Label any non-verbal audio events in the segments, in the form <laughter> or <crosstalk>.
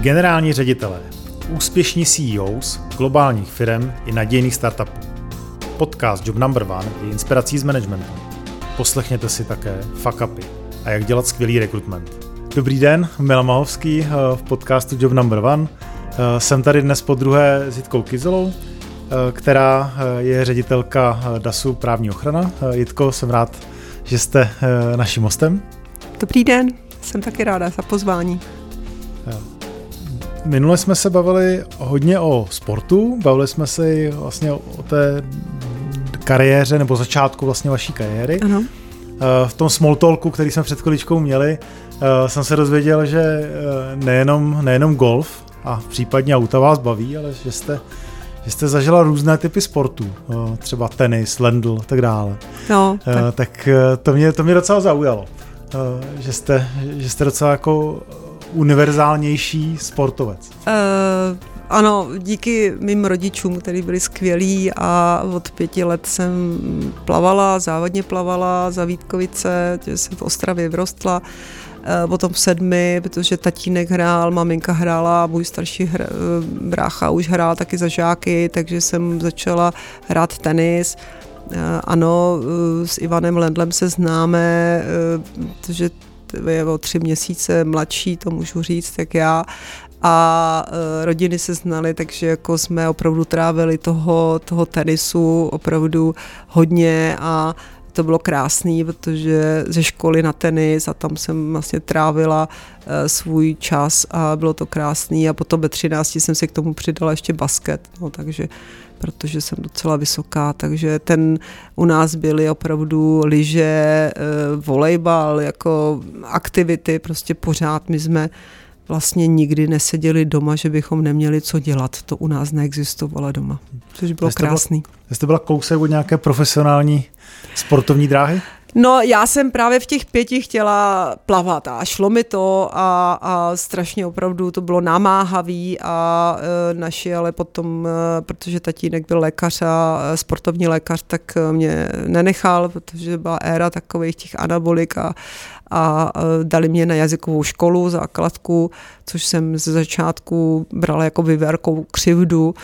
Generální ředitelé, úspěšní CEOs, globálních firm i nadějných startupů. Podcast Job Number One je inspirací z managementu. Poslechněte si také fuck upy a jak dělat skvělý rekrutment. Dobrý den, Milan Mahovský eh, v podcastu Job Number One. Eh, jsem tady dnes po druhé s Jitkou Kizelou, eh, která je ředitelka DASu právní ochrana. Jitko, jsem rád, že jste naším hostem. Dobrý den, jsem taky ráda za pozvání. Minule jsme se bavili hodně o sportu, bavili jsme se vlastně o té kariéře nebo začátku vlastně vaší kariéry. Ano. Eh, v tom small talku, který jsme před chviličkou měli, eh, jsem se dozvěděl, že eh, nejenom, nejenom golf a případně auta vás baví, ale že jste, že jste zažila různé typy sportů, třeba tenis, lendl a tak dále. No, tak tak to, mě, to mě docela zaujalo, že jste, že jste docela jako univerzálnější sportovec. Uh, ano, díky mým rodičům, kteří byli skvělí a od pěti let jsem plavala, závodně plavala za Vítkovice, jsem v Ostravě vrostla, eh, potom v sedmi, protože tatínek hrál, maminka hrála, můj starší hr, eh, brácha už hrál taky za žáky, takže jsem začala hrát tenis. Ano, s Ivanem Lendlem se známe, protože je o tři měsíce mladší, to můžu říct, jak já. A e, rodiny se znaly, takže jako jsme opravdu trávili toho, toho tenisu opravdu hodně a to bylo krásný, protože ze školy na tenis a tam jsem vlastně trávila uh, svůj čas a bylo to krásný. A potom ve 13 jsem si k tomu přidala ještě basket, no, takže protože jsem docela vysoká, takže ten u nás byly opravdu lyže, uh, volejbal, jako aktivity, prostě pořád my jsme vlastně nikdy neseděli doma, že bychom neměli co dělat. To u nás neexistovalo doma, což bylo krásný. Byla, jste byla kousek od nějaké profesionální sportovní dráhy? No, já jsem právě v těch pěti chtěla plavat a šlo mi to a, a strašně opravdu to bylo namáhavý a e, naši, ale potom, e, protože tatínek byl lékař a e, sportovní lékař, tak mě nenechal, protože byla éra takových těch anabolik a, a dali mě na jazykovou školu základku, což jsem ze začátku brala jako vyvérkou křivdu,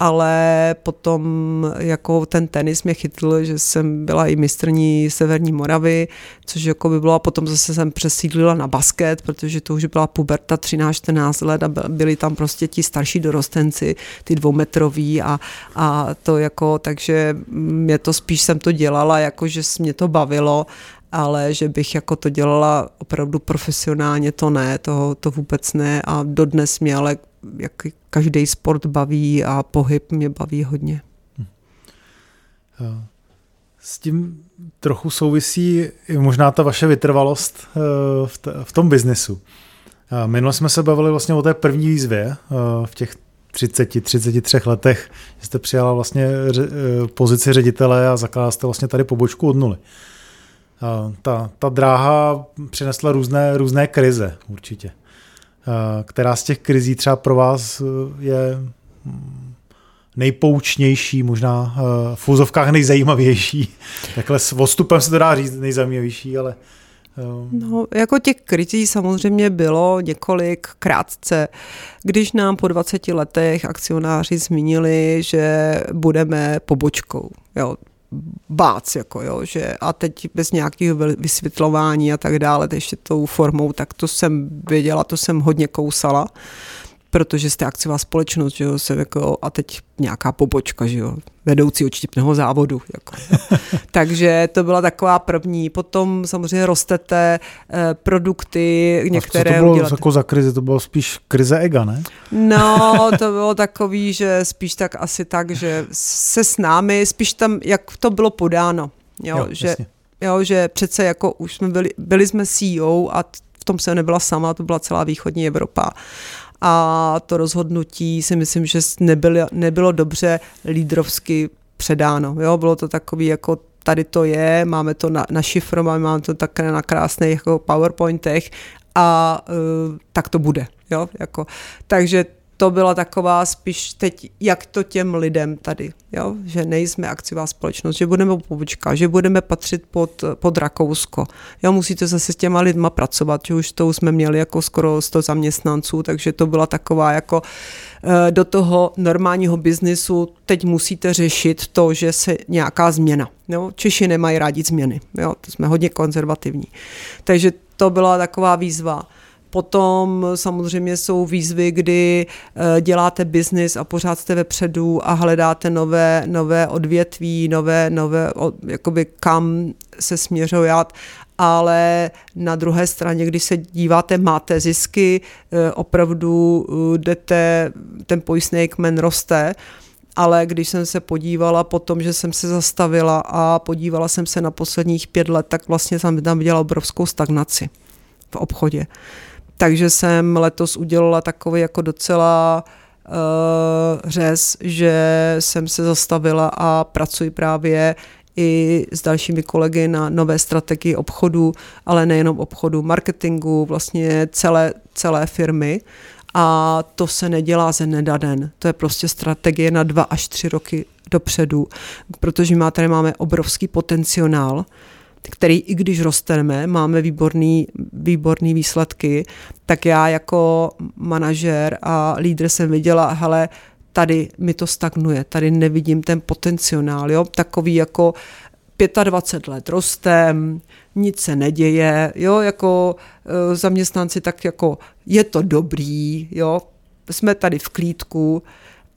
ale potom jako ten tenis mě chytl, že jsem byla i mistrní Severní Moravy, což jako by bylo a potom zase jsem přesídlila na basket, protože to už byla puberta 13-14 let a byli tam prostě ti starší dorostenci, ty dvoumetroví a, a to jako, takže mě to spíš jsem to dělala, jako že mě to bavilo ale že bych jako to dělala opravdu profesionálně, to ne, to, to vůbec ne a dodnes mě ale jak každý sport baví a pohyb mě baví hodně. S tím trochu souvisí možná ta vaše vytrvalost eh, v, tom biznesu. Minule jsme se bavili vlastně o té první výzvě eh, v těch 30, 33 letech, že jste přijala vlastně eh, pozici ředitele a zakládala jste vlastně tady pobočku od nuly ta, ta dráha přinesla různé, různé krize určitě. Která z těch krizí třeba pro vás e, je mm, nejpoučnější, možná e, v úzovkách nejzajímavější. <laughs> Takhle s odstupem se to dá říct nejzajímavější, ale... E, no, jako těch krizí samozřejmě bylo několik krátce. Když nám po 20 letech akcionáři zmínili, že budeme pobočkou. Jo, bác, jako jo, že a teď bez nějakého vysvětlování a tak dále, ještě tou formou, tak to jsem věděla, to jsem hodně kousala protože jste akciová společnost, že jo, se jako, a teď nějaká pobočka, že jo, vedoucí očtipného závodu. Jako. <laughs> Takže to byla taková první. Potom samozřejmě rostete eh, produkty, některé... A co to bylo jako za krizi? To bylo spíš krize ega, ne? No, to bylo takový, že spíš tak asi tak, že se s námi, spíš tam, jak to bylo podáno. Jo, jo že, jo, že přece jako už jsme byli, byli jsme CEO a v tom se nebyla sama, to byla celá východní Evropa a to rozhodnutí si myslím, že nebylo, nebylo dobře lídrovsky předáno. Jo? Bylo to takový jako tady to je, máme to na, našifrované, máme to také na krásných jako PowerPointech a uh, tak to bude. Jo? Jako, takže to byla taková spíš teď, jak to těm lidem tady, jo? že nejsme akciová společnost, že budeme pobočka, že budeme patřit pod, pod Rakousko. Jo, musíte zase s těma lidma pracovat, že už to jsme měli jako skoro 100 zaměstnanců, takže to byla taková jako eh, do toho normálního biznisu teď musíte řešit to, že se nějaká změna. Jo? Češi nemají rádi změny, jo? to jsme hodně konzervativní. Takže to byla taková výzva. Potom samozřejmě jsou výzvy, kdy eh, děláte biznis a pořád jste vepředu a hledáte nové, nové odvětví, nové, nové jakoby kam se směřovat ale na druhé straně, když se díváte, máte zisky, eh, opravdu eh, jdete, ten pojistný kmen roste, ale když jsem se podívala po tom, že jsem se zastavila a podívala jsem se na posledních pět let, tak vlastně jsem tam viděla obrovskou stagnaci v obchodě. Takže jsem letos udělala takový jako docela uh, řez, že jsem se zastavila a pracuji právě i s dalšími kolegy na nové strategii obchodu, ale nejenom obchodu, marketingu, vlastně celé, celé firmy. A to se nedělá ze nedaden. To je prostě strategie na dva až tři roky dopředu, protože my tady máme obrovský potenciál, který i když rosteme, máme výborný, výborný výsledky, tak já jako manažer a lídr jsem viděla, hele, tady mi to stagnuje, tady nevidím ten potenciál, jo, takový jako 25 let rostem, nic se neděje, jo, jako e, zaměstnanci tak jako je to dobrý, jo, jsme tady v klídku,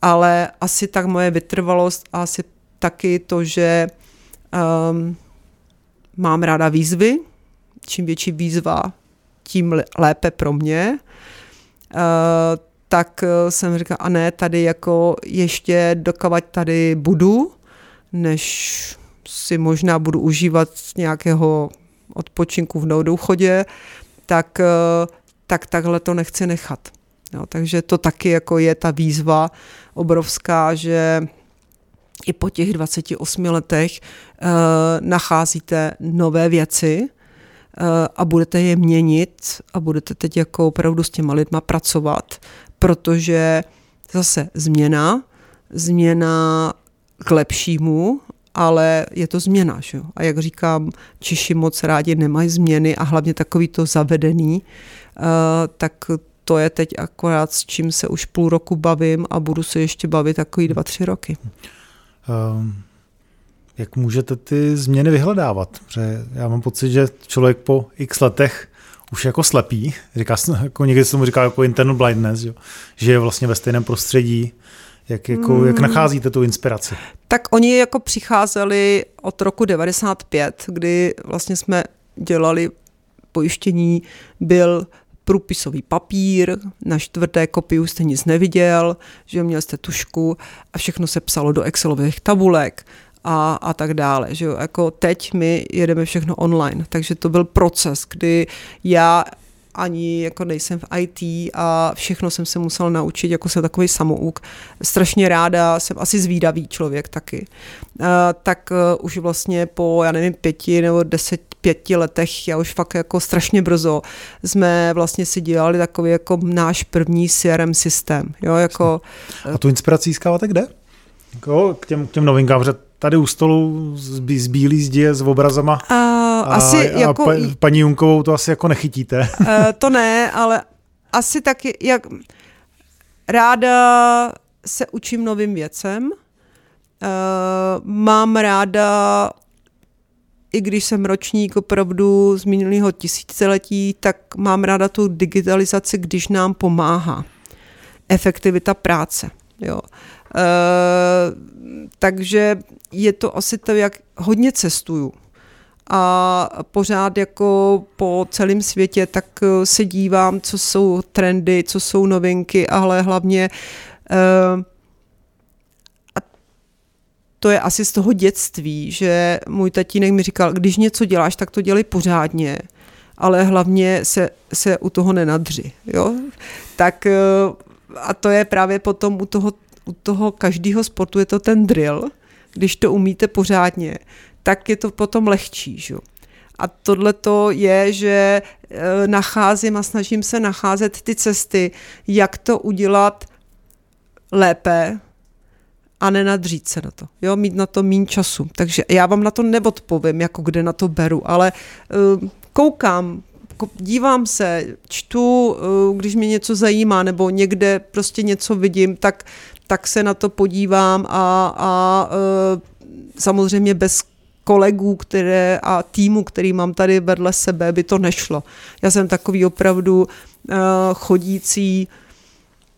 ale asi tak moje vytrvalost a asi taky to, že um, mám ráda výzvy, čím větší výzva, tím lépe pro mě. Uh, tak eh, jsem říkala, a ne, tady jako ještě dokavať tady budu, než si možná budu užívat nějakého odpočinku v důchodě, tak, eh, tak takhle to nechci nechat. Jo, takže to taky jako je ta výzva obrovská, že i po těch 28 letech uh, nacházíte nové věci uh, a budete je měnit a budete teď jako opravdu s těma lidma pracovat, protože zase změna, změna k lepšímu, ale je to změna. Že? A jak říkám, Češi moc rádi nemají změny a hlavně takový to zavedený, uh, tak to je teď akorát s čím se už půl roku bavím a budu se ještě bavit takový dva, tři roky. Um, jak můžete ty změny vyhledávat? Protože já mám pocit, že člověk po x letech už jako slepý, říká, jako někdy se mu říká jako internal blindness, jo? že je vlastně ve stejném prostředí, jak, jako, mm. jak nacházíte tu inspiraci? Tak oni jako přicházeli od roku 95, kdy vlastně jsme dělali pojištění, byl průpisový papír, na čtvrté kopii jste nic neviděl, že měl jste tušku a všechno se psalo do Excelových tabulek a, a tak dále. Že jo? Jako teď my jedeme všechno online, takže to byl proces, kdy já ani jako nejsem v IT a všechno jsem se musel naučit, jako jsem takový samouk. Strašně ráda, jsem asi zvídavý člověk taky. Uh, tak uh, už vlastně po, já nevím, pěti nebo deset, pěti letech, já už fakt jako strašně brzo, jsme vlastně si dělali takový jako náš první CRM systém. Jo, jako, a tu inspiraci získáváte kde? Jako k, těm, k těm novinkám, že tady u stolu z, z bílý zdi s obrazama a, a, asi a jako, pa, paní Junkovou to asi jako nechytíte. Uh, to ne, ale asi taky, jak ráda se učím novým věcem, uh, mám ráda i když jsem ročník opravdu z minulého tisíciletí, tak mám ráda tu digitalizaci, když nám pomáhá. Efektivita práce. Jo. E, takže je to asi to, jak hodně cestuju a pořád jako po celém světě, tak eh, se dívám, co jsou trendy, co jsou novinky, ale hlavně a to je asi z toho dětství, že můj tatínek mi říkal, když něco děláš, tak to dělej pořádně, ale hlavně se, se u toho nenadři. Jo? Tak uh, a to je právě potom u toho, u toho každého sportu je to ten drill, když to umíte pořádně, tak je to potom lehčí. Že? A tohle to je, že e, nacházím a snažím se nacházet ty cesty, jak to udělat lépe a nenadřít se na to. Jo, mít na to méně času. Takže já vám na to neodpovím, jako kde na to beru, ale uh, koukám, dívám se, čtu, uh, když mě něco zajímá, nebo někde prostě něco vidím, tak, tak se na to podívám a, a uh, samozřejmě bez kolegů které, a týmu, který mám tady vedle sebe, by to nešlo. Já jsem takový opravdu uh, chodící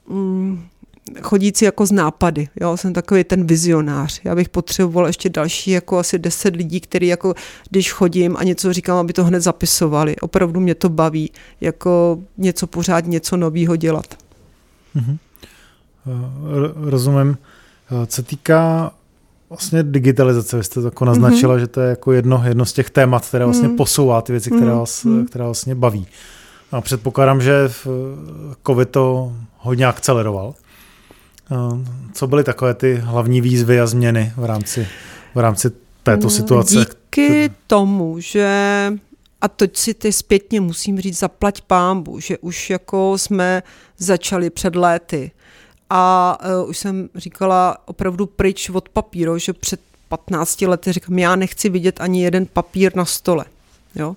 um, chodící jako z nápady. Jo? Jsem takový ten vizionář. Já bych potřeboval ještě další jako asi deset lidí, který jako když chodím a něco říkám, aby to hned zapisovali. Opravdu mě to baví, jako něco pořád, něco nového dělat. Mm-hmm. Rozumím. Eh, co týká vlastně digitalizace, vy jste to jako naznačila, mm-hmm. že to je jako jedno, jedno z těch témat, které vlastně mm-hmm. posouvá ty věci, které mhm. vás, mm-hmm. které vlastně baví. A předpokládám, že v COVID to hodně akceleroval. Co byly takové ty hlavní výzvy a změny v rámci, v rámci této mm, situace? Díky tomu, že a to si ty zpětně musím říct, zaplať pámbu, že už jako jsme začali před léty a uh, už jsem říkala opravdu pryč od papíru, že před 15 lety říkám, já nechci vidět ani jeden papír na stole. Jo?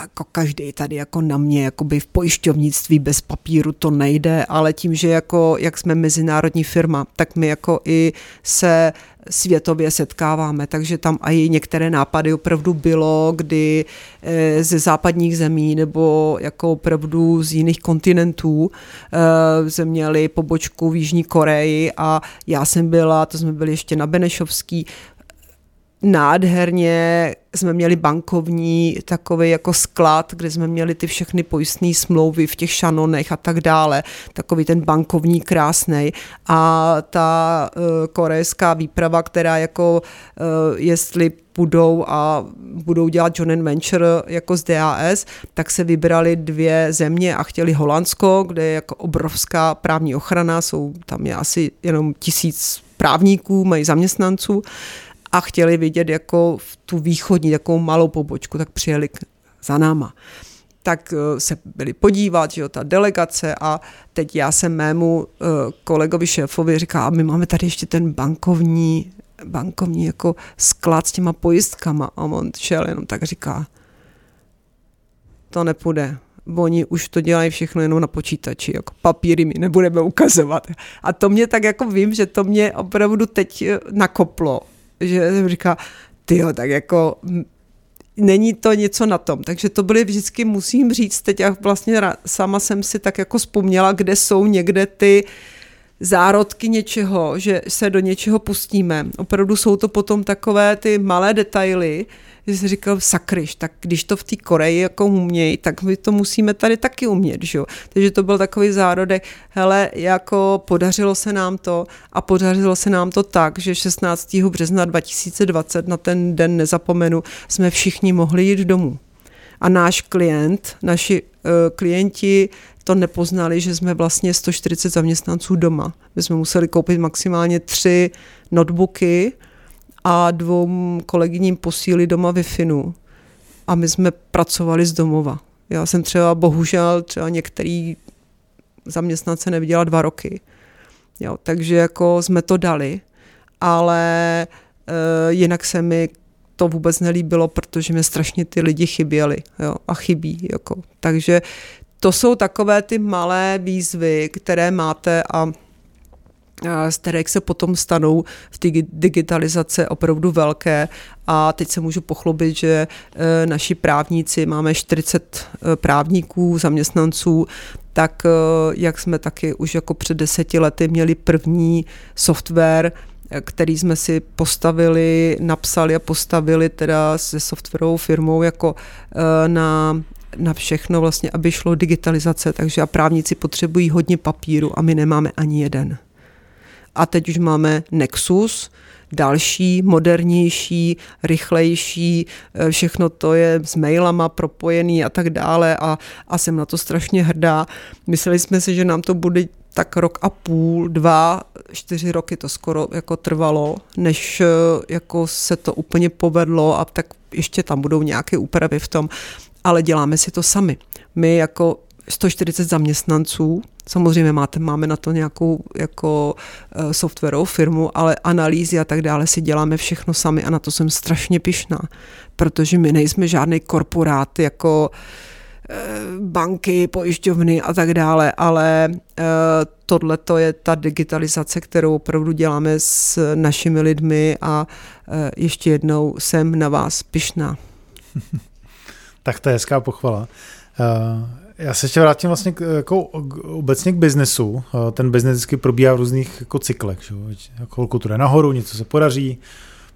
Jako každý tady jako na mě, jako by v pojišťovnictví bez papíru to nejde, ale tím, že jako, jak jsme mezinárodní firma, tak my jako i se světově setkáváme, takže tam i některé nápady opravdu bylo, kdy eh, ze západních zemí nebo jako opravdu z jiných kontinentů eh, jsme měli pobočku v Jižní Koreji a já jsem byla, to jsme byli ještě na Benešovský, nádherně jsme měli bankovní takový jako sklad, kde jsme měli ty všechny pojistné smlouvy v těch šanonech a tak dále. Takový ten bankovní krásný. A ta uh, korejská výprava, která jako uh, jestli budou a budou dělat John Venture jako z DAS, tak se vybrali dvě země a chtěli Holandsko, kde je jako obrovská právní ochrana, jsou tam je asi jenom tisíc právníků, mají zaměstnanců a chtěli vidět jako v tu východní, takovou malou pobočku, tak přijeli za náma. Tak eh, se byli podívat, že jo, ta delegace a teď já jsem mému uh, kolegovi šéfovi říká, a my máme tady ještě ten bankovní, bankovní jako sklad s těma pojistkama. A on šel jenom tak říká, to nepůjde, oni už to dělají všechno jenom na počítači, jako papíry mi nebudeme ukazovat. A to mě tak jako vím, že to mě opravdu teď eh, nakoplo, že jsem říká, ty tak jako není to něco na tom. Takže to byly vždycky, musím říct, teď já vlastně sama jsem si tak jako vzpomněla, kde jsou někde ty zárodky něčeho, že se do něčeho pustíme. Opravdu jsou to potom takové ty malé detaily, že jsi říkal, sakryš, tak když to v té Koreji jako umějí, tak my to musíme tady taky umět, že? Takže to byl takový zárodek, hele, jako podařilo se nám to a podařilo se nám to tak, že 16. března 2020, na ten den nezapomenu, jsme všichni mohli jít domů. A náš klient, naši uh, klienti to nepoznali, že jsme vlastně 140 zaměstnanců doma. My jsme museli koupit maximálně tři notebooky, a dvou kolegyním posíli doma wi a my jsme pracovali z domova. Já jsem třeba bohužel třeba některý zaměstnance neviděla dva roky. Jo, takže jako jsme to dali, ale e, jinak se mi to vůbec nelíbilo, protože mi strašně ty lidi chyběli jo, a chybí. Jako. Takže to jsou takové ty malé výzvy, které máte a z kterých se potom stanou v té digitalizace opravdu velké. A teď se můžu pochlubit, že e, naši právníci, máme 40 e, právníků, zaměstnanců, tak e, jak jsme taky už jako před deseti lety měli první software, který jsme si postavili, napsali a postavili teda se softwarovou firmou jako na na všechno vlastně, aby šlo digitalizace, takže a právníci potřebují hodně papíru a my nemáme ani jeden a teď už máme Nexus, další, modernější, rychlejší, eh, všechno to je s mailama propojený a tak dále a, a jsem na to strašně hrdá. Mysleli jsme si, že nám to bude tak rok a půl, dva, čtyři roky to skoro jako trvalo, než eh, jako se to úplně povedlo a tak ještě tam budou nějaké úpravy v tom, ale děláme si to sami. My jako 140 zaměstnanců Samozřejmě máte, máme na to nějakou jako uh, softwarovou firmu, ale analýzy a tak dále si děláme všechno sami a na to jsem strašně pišná, protože my nejsme žádný korporát jako uh, banky, pojišťovny a tak dále, ale uh, tohle to je ta digitalizace, kterou opravdu děláme s našimi lidmi a ještě jednou jsem na vás pišná. <laughs> tak to je hezká pochvala. Já se ještě vrátím vlastně k, jako obecně k biznesu. Ten biznes vždycky probíhá v různých jako cyklech. Že? Chvilku to jde nahoru, něco se podaří,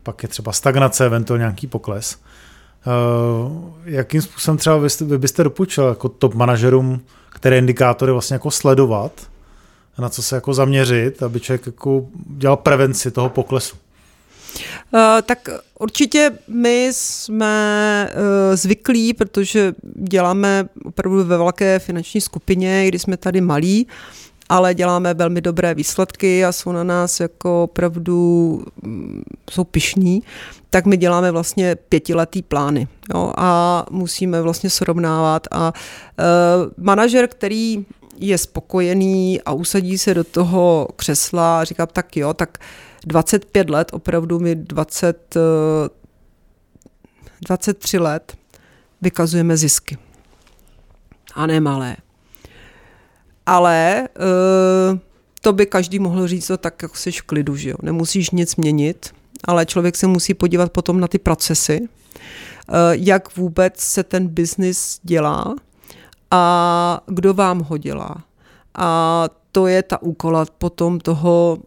pak je třeba stagnace, eventuálně nějaký pokles. Jakým způsobem třeba vy, vy byste doporučil jako top manažerům, které indikátory vlastně jako sledovat na co se jako zaměřit, aby člověk jako dělal prevenci toho poklesu? Eh, tak určitě my jsme uh, zvyklí, protože děláme opravdu ve velké finanční skupině, kdy jsme tady malí, ale děláme velmi dobré výsledky a jsou na nás jako opravdu, mm, jsou pišní, tak my děláme vlastně pětiletý plány jo, a musíme vlastně srovnávat. A uh, manažer, který je spokojený a usadí se do toho křesla a říká, tak jo, tak uh, 25 let, opravdu mi 20, 23 eh, let vykazujeme zisky. A ne malé. Ale eh, to by každý mohl říct to tak, jako jsi v klidu, že jo? Nemusíš nic měnit, ale člověk se musí podívat potom na ty procesy, eh, jak vůbec se ten biznis dělá a kdo vám ho dělá. A to je ta úkola potom toho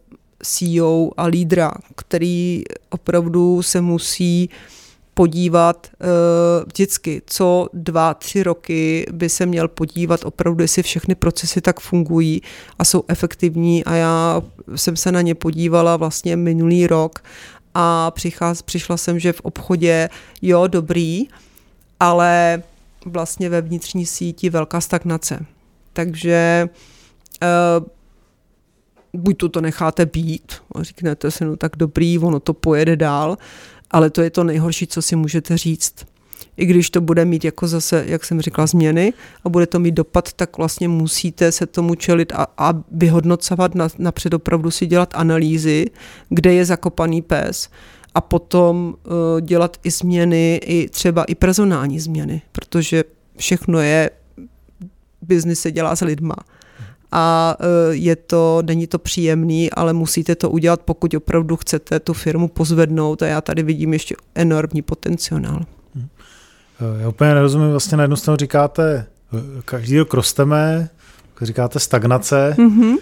CEO a lídra, který opravdu se musí podívat uh, vždycky, co dva, tři roky by se měl podívat opravdu, jestli všechny procesy tak fungují a jsou efektivní a já jsem se na ně podívala vlastně minulý rok a přicház, přišla jsem, že v obchodě jo, dobrý, ale vlastně ve vnitřní síti velká stagnace. Takže uh, buď to, to necháte být a říknete si, no tak dobrý, ono to pojede dál, ale to je to nejhorší, co si můžete říct. I když to bude mít jako zase, jak jsem říkala, změny a bude to mít dopad, tak vlastně musíte se tomu čelit a, a vyhodnocovat na, napřed opravdu si dělat analýzy, kde je zakopaný pes a potom uh, dělat i změny, i třeba i personální změny, protože všechno je, biznis se dělá s lidma a e, je to, není to příjemný, ale musíte to udělat, pokud opravdu chcete tu firmu pozvednout a já tady vidím ještě enormní potenciál. Hmm. E, já úplně nerozumím, vlastně na jednu stranu říkáte, e, každý rok rosteme, říkáte stagnace, mm-hmm.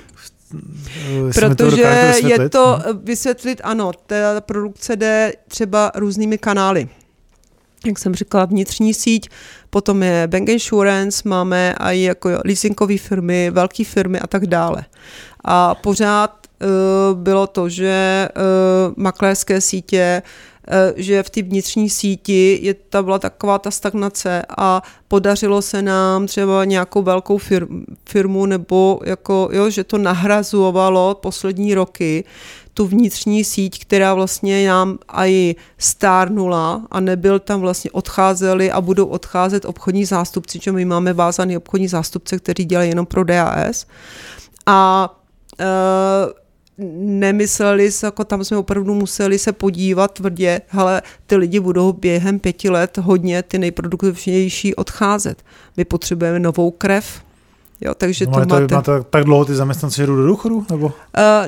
Protože to je to vysvětlit, ano, ta produkce jde třeba různými kanály jak jsem říkala, vnitřní síť, potom je bank insurance, máme i jako leasingové firmy, velké firmy a tak dále. A pořád uh, bylo to, že uh, makléřské sítě uh, že v té vnitřní síti je, ta byla taková ta stagnace a podařilo se nám třeba nějakou velkou firmu nebo jako, jo, že to nahrazovalo poslední roky, tu vnitřní síť, která vlastně nám i stárnula a nebyl tam vlastně odcházeli a budou odcházet obchodní zástupci, že my máme vázaný obchodní zástupce, kteří dělají jenom pro DAS. A e, nemysleli jako tam jsme opravdu museli se podívat tvrdě, ale ty lidi budou během pěti let hodně ty nejproduktivnější odcházet. My potřebujeme novou krev, Jo, takže no, to máte... máte tak dlouho ty zaměstnanci jdou do důchodu? Nebo? Uh,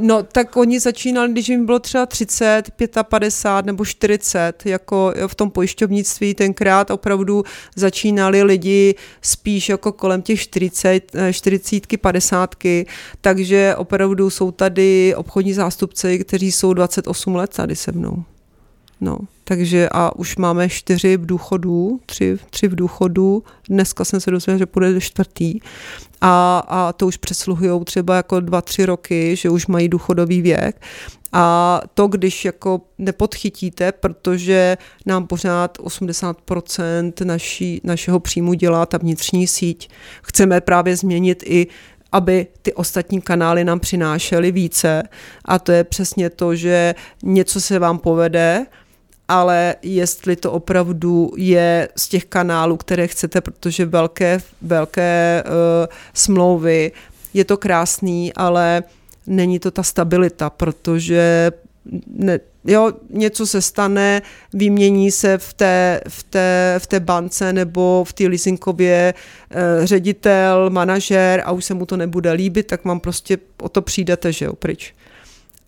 no, tak oni začínali, když jim bylo třeba 30, 55 nebo 40, jako v tom pojišťovnictví tenkrát opravdu začínali lidi spíš jako kolem těch 40, 40, 50, takže opravdu jsou tady obchodní zástupci, kteří jsou 28 let tady se mnou. No, takže a už máme čtyři v důchodu, tři, tři v důchodu. Dneska jsem se dozvěděla, že půjde do čtvrtý. A, a to už přesluhují třeba jako dva, tři roky, že už mají důchodový věk. A to, když jako nepodchytíte, protože nám pořád 80% naší, našeho příjmu dělá ta vnitřní síť, chceme právě změnit i aby ty ostatní kanály nám přinášely více. A to je přesně to, že něco se vám povede, ale jestli to opravdu je z těch kanálů, které chcete, protože velké, velké uh, smlouvy je to krásný, ale není to ta stabilita, protože ne, jo, něco se stane, vymění se v té, v té, v té bance nebo v té leasingově eh, ředitel, manažer a už se mu to nebude líbit, tak vám prostě o to přijdete, že jo, pryč.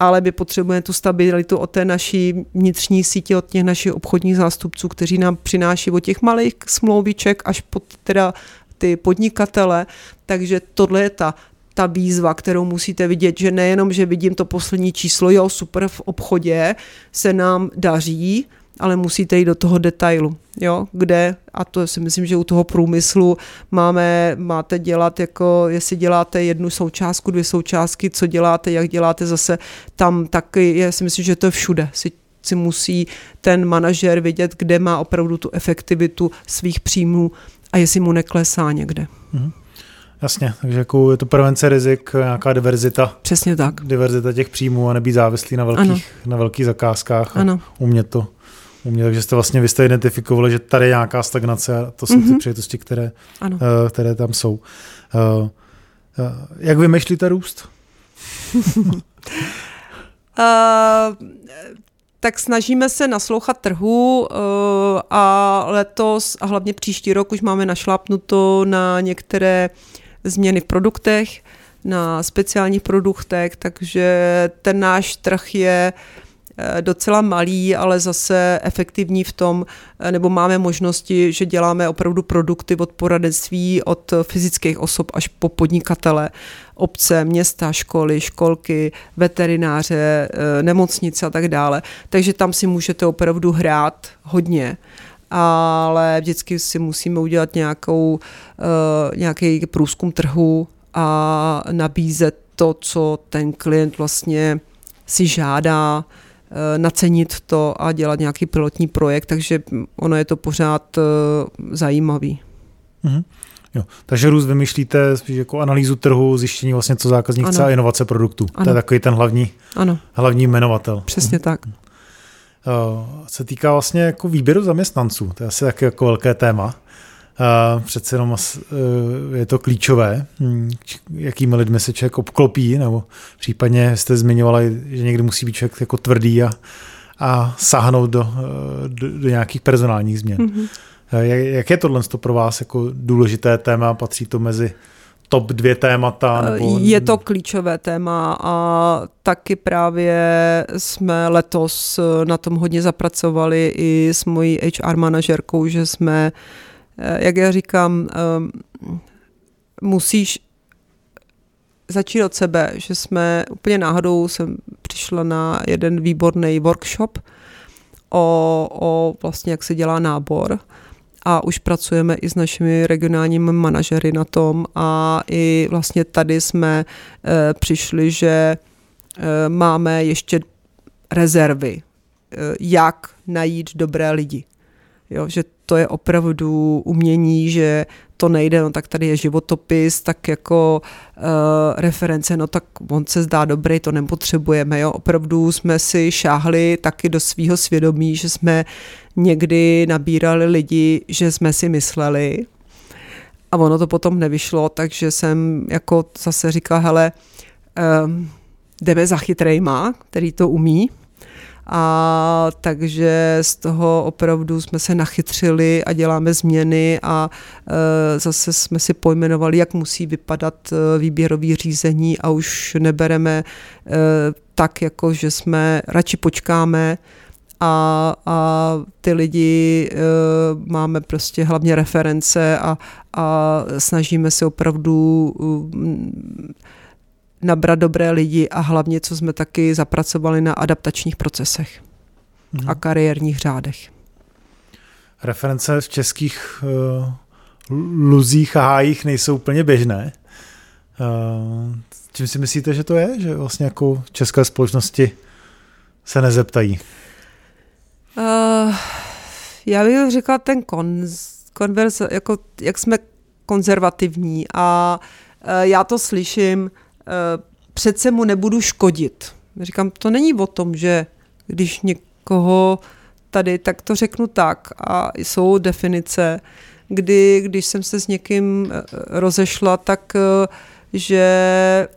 Ale my potřebujeme tu stabilitu od té naší vnitřní sítě, od těch našich obchodních zástupců, kteří nám přináší od těch malých smlouviček až po teda ty podnikatele, takže tohle je ta ta výzva, kterou musíte vidět, že nejenom, že vidím to poslední číslo, jo, super, v obchodě se nám daří, ale musíte jít do toho detailu, jo, kde, a to si myslím, že u toho průmyslu máme, máte dělat jako, jestli děláte jednu součástku, dvě součástky, co děláte, jak děláte zase tam taky, já si myslím, že to je všude, si si musí ten manažer vidět, kde má opravdu tu efektivitu svých příjmů a jestli mu neklesá někde. Mm-hmm. Jasně, takže jako je to prevence rizik, nějaká diverzita. Přesně tak. Diverzita těch příjmů a nebýt závislý na velkých, na velkých zakázkách a ano. umět to. Umět, takže jste vlastně vy jste identifikovali, že tady je nějaká stagnace a to jsou mm-hmm. ty mhm. příležitosti, které, ano. Uh, které tam jsou. Uh, uh, jak vymýšlíte růst? uh, <laughs> tak snažíme se naslouchat trhu a letos a hlavně příští rok už máme našlápnuto na některé změny v produktech, na speciálních produktech, takže ten náš trh je eh, docela malý, ale zase efektivní v tom, eh, nebo máme možnosti, že děláme opravdu produkty od poradenství od fyzických osob až po podnikatele, obce, města, školy, školky, veterináře, eh, nemocnice a tak dále. Takže tam si můžete opravdu hrát hodně. Ale vždycky si musíme udělat nějakou, nějaký průzkum trhu a nabízet to, co ten klient vlastně si žádá, nacenit to a dělat nějaký pilotní projekt, takže ono je to pořád uh, zajímavý. Mm-hmm. Jo. Takže růst vymýšlíte spíš jako analýzu trhu, zjištění vlastně, co zákazník ano. chce a inovace produktu. Ano. To je takový ten hlavní, ano. hlavní jmenovatel. Přesně tak. Eh, se týká vlastně jako výběru zaměstnanců. To je asi taky jako velké téma. Uh, přece jenom uh, je to klíčové, hm, jakými lidmi se člověk obklopí, nebo případně jste zmiňovala, že někdy musí být člověk jako tvrdý a, a sáhnout do, do, do nějakých personálních změn. Mm-hmm. Jak, jak je tohle pro vás jako důležité téma? Patří to mezi top dvě témata? Eh, nebo... Je to klíčové téma a taky právě jsme letos na tom hodně zapracovali i s mojí HR manažerkou, že jsme, eh, jak já říkám, musíš začít od sebe, že jsme úplně náhodou jsem přišla na jeden výborný workshop o, o vlastně, jak se dělá nábor a už pracujeme i s našimi regionálními manažery na tom a i vlastně tady jsme e, přišli, že e, máme ještě rezervy, e, jak najít dobré lidi. Jo, že to je opravdu umění, že to nejde, no tak tady je životopis, tak jako uh, reference, no tak on se zdá dobrý, to nepotřebujeme, jo. Opravdu jsme si šáhli taky do svého svědomí, že jsme někdy nabírali lidi, že jsme si mysleli a ono to potom nevyšlo, takže jsem jako zase říkala, hele, um, jdeme za chytrejma, který to umí, a takže z toho opravdu jsme se nachytřili a děláme změny a e, zase jsme si pojmenovali, jak musí vypadat e, výběrový řízení a už nebereme e, tak, jako že jsme radši počkáme, a, a ty lidi e, máme prostě hlavně reference a, a snažíme se opravdu nabrat dobré lidi a hlavně, co jsme taky zapracovali na adaptačních procesech hmm. a kariérních řádech. Reference v českých uh, luzích a hájích nejsou úplně běžné. Uh, čím si myslíte, že to je? Že vlastně jako české společnosti se nezeptají? Uh, já bych řekla ten konz, konverz, jako jak jsme konzervativní a uh, já to slyším přece mu nebudu škodit. Říkám, to není o tom, že když někoho tady, tak to řeknu tak. A jsou definice, kdy, když jsem se s někým eh, rozešla, tak eh, že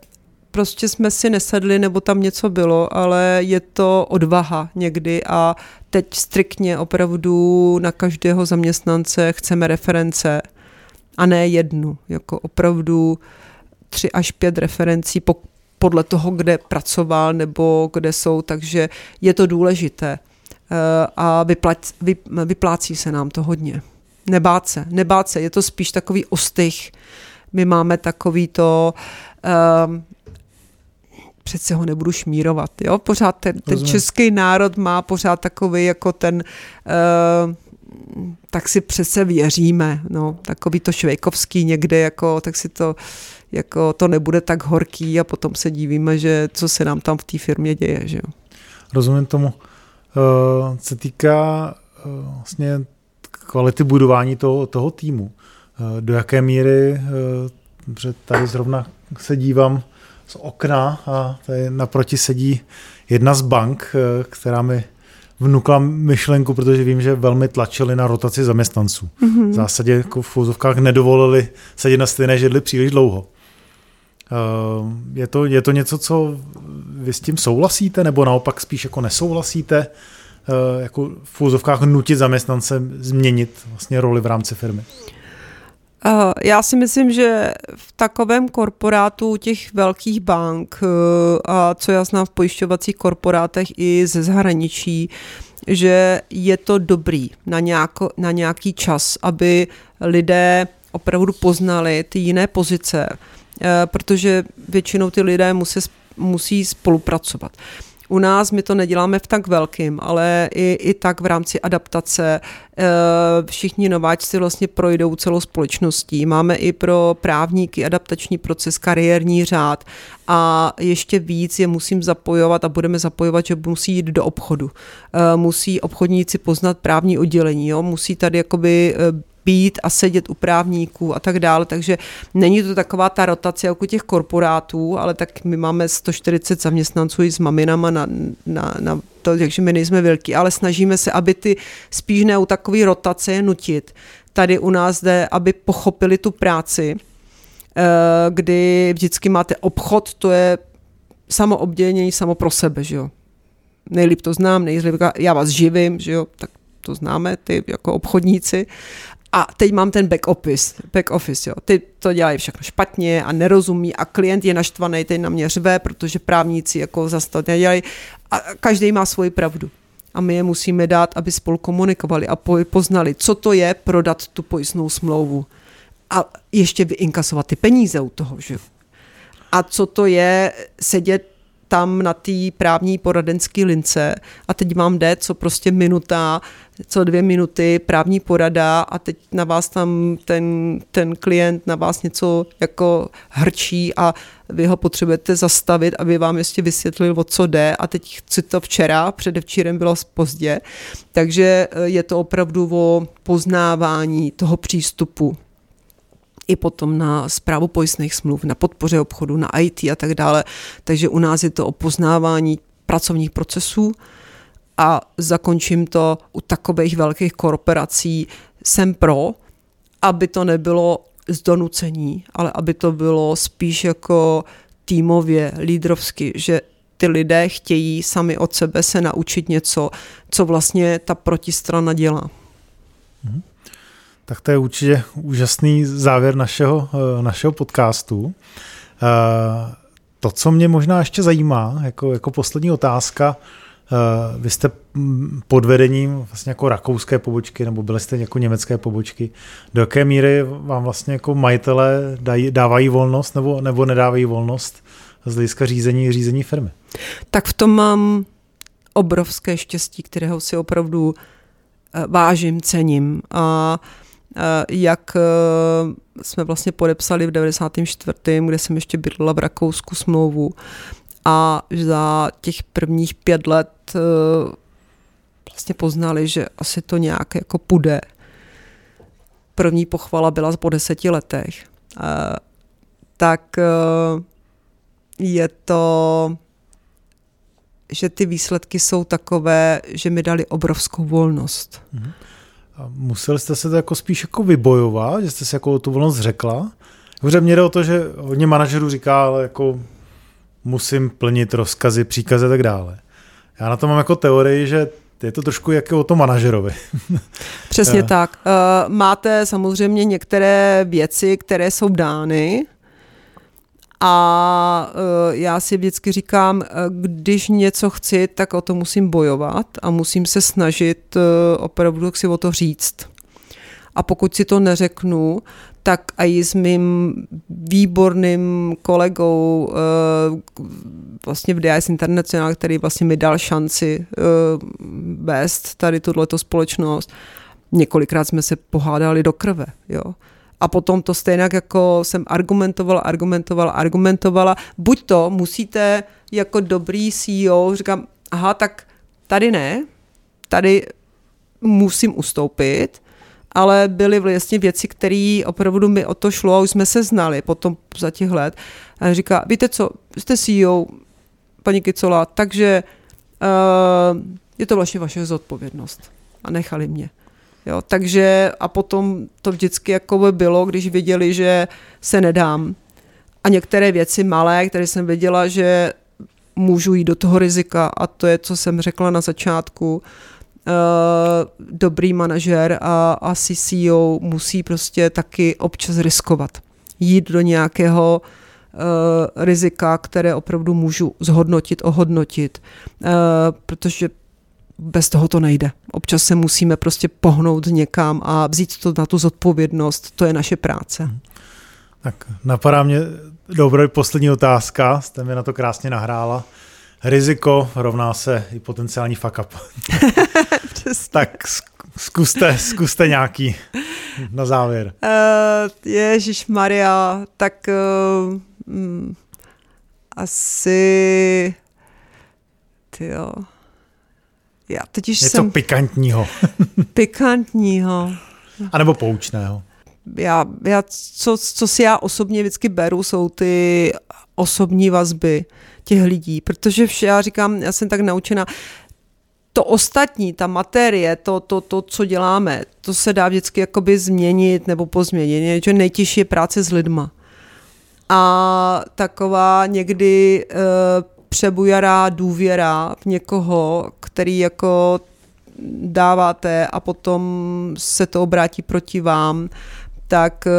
prostě jsme si nesedli, nebo tam něco bylo, ale je to odvaha někdy a teď striktně opravdu na každého zaměstnance chceme reference a ne jednu, jako opravdu tři až pět referencí po, podle toho, kde pracoval nebo kde jsou, takže je to důležité eh, a vyplať, vy, vyplácí se nám to hodně. Nebát se, nebát se, je to spíš takový ostych. My máme takový to, um, přece ho nebudu šmírovat, jo, pořád ten, ten český národ má pořád takový jako ten, uh, tak si přece věříme, no, takový to švejkovský někde, jako, tak si to, jako to nebude tak horký a potom se divíme, že co se nám tam v té firmě děje, že jo. Rozumím tomu. Uh, se týká uh, vlastně kvality budování toho, toho týmu. Uh, do jaké míry, uh, že tady zrovna se dívám z okna a tady naproti sedí jedna z bank, která mi vnukla myšlenku, protože vím, že velmi tlačili na rotaci zaměstnanců. Mm-hmm. V zásadě jako v fouzovkách nedovolili sedět na stejné židli příliš dlouho. Eh, je to, je to něco, co vy s tím souhlasíte, nebo naopak spíš jako nesouhlasíte? Eh, jako v úzovkách nutit zaměstnance změnit vlastně roli v rámci firmy? Eh, já si myslím, že v takovém korporátu těch velkých bank, a co já znám v pojišťovacích korporátech i ze zahraničí, že je to dobrý na, nějako, na nějaký čas, aby lidé opravdu poznali ty jiné pozice, protože většinou ty lidé musí, musí spolupracovat. U nás my to neděláme v tak velkým, ale i, i tak v rámci adaptace eh, všichni nováčci vlastně projdou celou společností. Máme i pro právníky adaptační proces, kariérní řád a ještě víc je musím zapojovat a budeme zapojovat, že musí jít do obchodu. Eh, musí obchodníci poznat právní oddělení, jo? musí tady jakoby být a sedět u právníků a tak dále, takže není to taková ta rotace jako těch korporátů, ale tak my máme 140 zaměstnanců i s maminama na, na, na to, takže my nejsme velký, ale snažíme se, aby ty spíš ne u takové rotace je nutit. Tady u nás jde, aby pochopili tu práci, eh, kdy vždycky máte obchod, to je samo obdělení samo pro sebe, že jo. Nejlíp to znám, nejlíp já vás živím, že jo, tak to známe, ty jako obchodníci. A teď mám ten back office, back office, jo. Ty to dělají všechno špatně a nerozumí a klient je naštvaný, teď na mě řve, protože právníci jako zase to nedělají a každý má svoji pravdu. A my je musíme dát, aby spolu komunikovali a poznali, co to je prodat tu pojistnou smlouvu. A ještě vyinkasovat ty peníze u toho, že A co to je sedět tam na té právní poradenské lince. A teď vám jde, co prostě minuta, co dvě minuty právní porada a teď na vás tam ten, ten klient na vás něco jako hrčí a vy ho potřebujete zastavit, aby vám ještě vysvětlil, o co jde. A teď chci to včera, předevčírem bylo pozdě, takže je to opravdu o poznávání toho přístupu i potom na zprávu pojistných smluv, na podpoře obchodu, na IT a tak dále. Takže u nás je to o poznávání pracovních procesů a zakončím to u takových velkých korporací. Jsem pro, aby to nebylo z donucení, ale aby to bylo spíš jako týmově, lídrovsky, že ty lidé chtějí sami od sebe se naučit něco, co vlastně ta protistrana dělá. Mm-hmm. Tak to je určitě úžasný závěr našeho, eh, našeho podcastu. Eh, to, co mě možná ještě zajímá, jako, jako poslední otázka, eh, vy jste mm, pod vedením vlastně jako rakouské pobočky, nebo byli jste jako německé pobočky. Do jaké míry vám vlastně jako majitele dávají volnost nebo, nebo nedávají volnost z hlediska řízení, řízení firmy? Tak v tom mám obrovské štěstí, kterého si opravdu vážím, cením. A Eh, jak eh, jsme vlastně podepsali v 94., kde jsem ještě bydlela v Rakousku smlouvu a za těch prvních pět let eh, vlastně poznali, že asi to nějak jako půjde. První pochvala byla po deseti letech. Tak je to, že ty výsledky jsou takové, že mi dali obrovskou volnost. Mm-hmm. A museli jste se to jako spíš jako vybojovat, že jste si jako tu volnost řekla, Dobře, mě jde o to, že hodně manažerů říká, ale jako musím plnit rozkazy, příkazy a tak dále. Já na to mám jako teorii, že je to trošku jako o tom manažerovi. Přesně <laughs> eh. tak. Uh, máte samozřejmě některé věci, které jsou dány, a uh, já si vždycky říkám, uh, když něco chci, tak o to musím bojovat a musím se snažit uh, opravdu si o to říct. A pokud si to neřeknu, tak i s mým výborným kolegou vlastně v DIS International, který vlastně mi dal šanci vést tady tuto společnost, několikrát jsme se pohádali do krve. Jo a potom to stejně jako jsem argumentovala, argumentovala, argumentovala. Buď to musíte jako dobrý CEO, říkám, aha, tak tady ne, tady musím ustoupit, ale byly vlastně věci, které opravdu mi o to šlo a už jsme se znali potom za těch let. A říká, víte co, jste CEO, paní Kicola, takže uh, je to vlastně vaše zodpovědnost. A nechali mě. Jo, takže a potom to vždycky jako by bylo, když viděli, že se nedám. A některé věci malé, které jsem věděla, že můžu jít do toho rizika a to je, co jsem řekla na začátku, Uh, dobrý manažer a asi CEO musí prostě taky občas riskovat. Jít do nějakého uh, rizika, které opravdu můžu zhodnotit, ohodnotit, uh, protože bez toho to nejde. Občas se musíme prostě pohnout někam a vzít to na tu zodpovědnost. To je naše práce. Tak napadá mě dobrý poslední otázka, jste mi na to krásně nahrála. Riziko rovná se i potenciální fuck up. <laughs> <laughs> tak zkuste, zkuste nějaký na závěr. Uh, Ježíš Maria, tak uh, mm, asi tyjo. Já teď Něco jsem... pikantního. <laughs> pikantního. A nebo poučného. Já, já co, co si já osobně vždycky beru, jsou ty osobní vazby těch lidí, protože vše, já říkám, já jsem tak naučena, to ostatní, ta materie, to, to, to, co děláme, to se dá vždycky jakoby změnit nebo pozměnit, že nejtěžší je práce s lidma. A taková někdy uh, přebujará důvěra v někoho, který jako dáváte a potom se to obrátí proti vám, tak eh,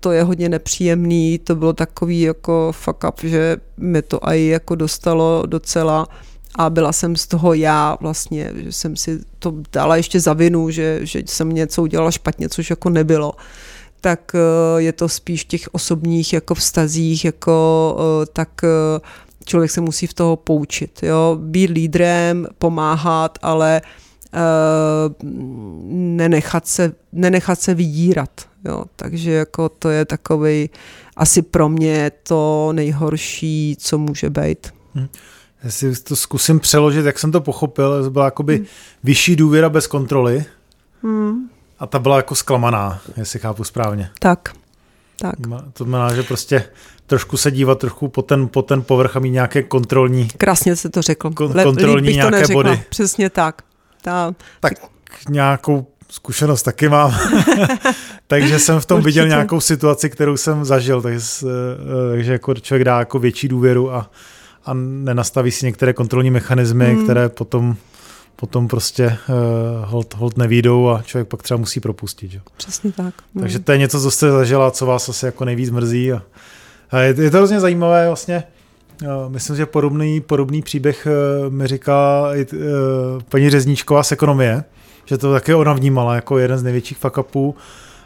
to je hodně nepříjemný, to bylo takový jako fuck up, že mi to i jako dostalo docela a byla jsem z toho já vlastně, že jsem si to dala ještě za vinu, že, že jsem něco udělala špatně, což jako nebylo. Tak eh, je to spíš v těch osobních jako vztazích, jako eh, tak člověk se musí v toho poučit. Jo? Být lídrem, pomáhat, ale uh, nenechat, se, nenechat se vydírat. Jo? Takže jako to je takový asi pro mě to nejhorší, co může být. Hmm. Já si to zkusím přeložit, jak jsem to pochopil. To byla jakoby hmm. vyšší důvěra bez kontroly hmm. a ta byla jako zklamaná, jestli chápu správně. Tak, tak. To znamená, že prostě trošku se dívat trochu po ten, po ten povrch a mít nějaké kontrolní... Krásně se to řekl. Kon, kontrolní Líp nějaké to neřekla. body. Přesně tak. Ta... Tak nějakou zkušenost taky mám. <laughs> takže jsem v tom Určitě. viděl nějakou situaci, kterou jsem zažil, takže, eh, takže jako člověk dá jako větší důvěru a, a nenastaví si některé kontrolní mechanismy, hmm. které potom potom prostě uh, hold, hold nevídou a člověk pak třeba musí propustit. Že? Přesně tak. Takže to je něco, co jste zažila, co vás asi jako nejvíc mrzí a, je, je to hrozně zajímavé vlastně. Myslím, že podobný, podobný příběh eh, mi říká i eh, paní Řezníčková z ekonomie, že to taky ona vnímala jako jeden z největších fuck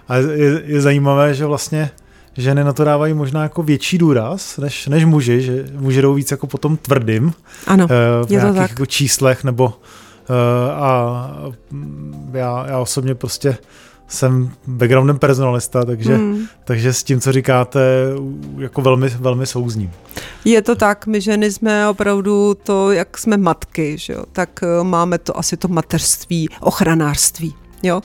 A je, je zajímavé, že vlastně ženy na to dávají možná jako větší důraz než, než muži, že muži jdou víc jako potom tvrdým ano, eh, v nějakých jako číslech nebo a já, já osobně prostě jsem backgroundem personalista, takže, hmm. takže s tím, co říkáte, jako velmi, velmi souzním. Je to tak, my ženy jsme opravdu to, jak jsme matky, že jo, tak eh, máme to asi to mateřství, ochranářství, jo.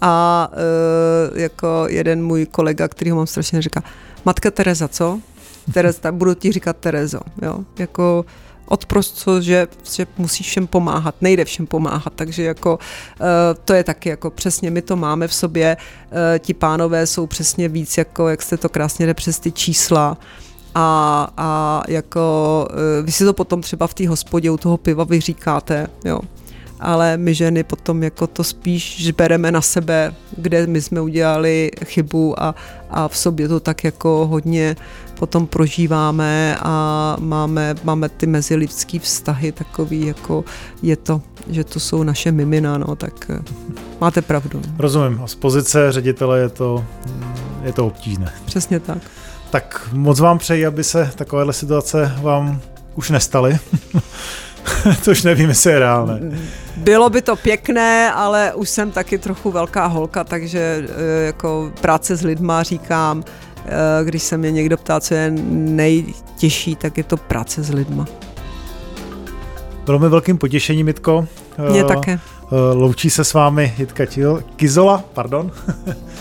A e, jako jeden můj kolega, který ho mám strašně říká, matka Tereza, co? Tereza, budu ti říkat Terezo, jo, jako odprost, že, že musíš všem pomáhat, nejde všem pomáhat, takže jako to je taky jako přesně, my to máme v sobě, ti pánové jsou přesně víc, jako jak jste to krásně jde přes ty čísla, a, a jako vy si to potom třeba v té hospodě u toho piva vyříkáte, jo, ale my ženy potom jako to spíš bereme na sebe, kde my jsme udělali chybu a, a v sobě to tak jako hodně potom prožíváme a máme, máme ty mezilidský vztahy takový, jako je to, že to jsou naše mimina, no, tak eh, máte pravdu. Rozumím, a z pozice ředitele je to, je to obtížné. Přesně tak. Tak moc vám přeji, aby se takovéhle situace vám už nestaly. <laughs> Což nevím, jestli je reálné. Bylo by to pěkné, ale už jsem taky trochu velká holka, takže eh, jako práce s lidma říkám, eh, když se mě někdo ptá, co je nejtěžší, tak je to práce s lidma. Bylo mi velkým potěšením, Jitko. Mě uh, také. Loučí se s vámi Jitka Kizola, pardon,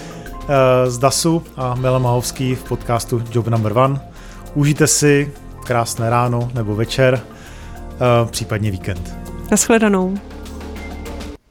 <laughs> z DASu a Mela Mahovský v podcastu Job Number One. Užijte si krásné ráno nebo večer, případně víkend. Naschledanou.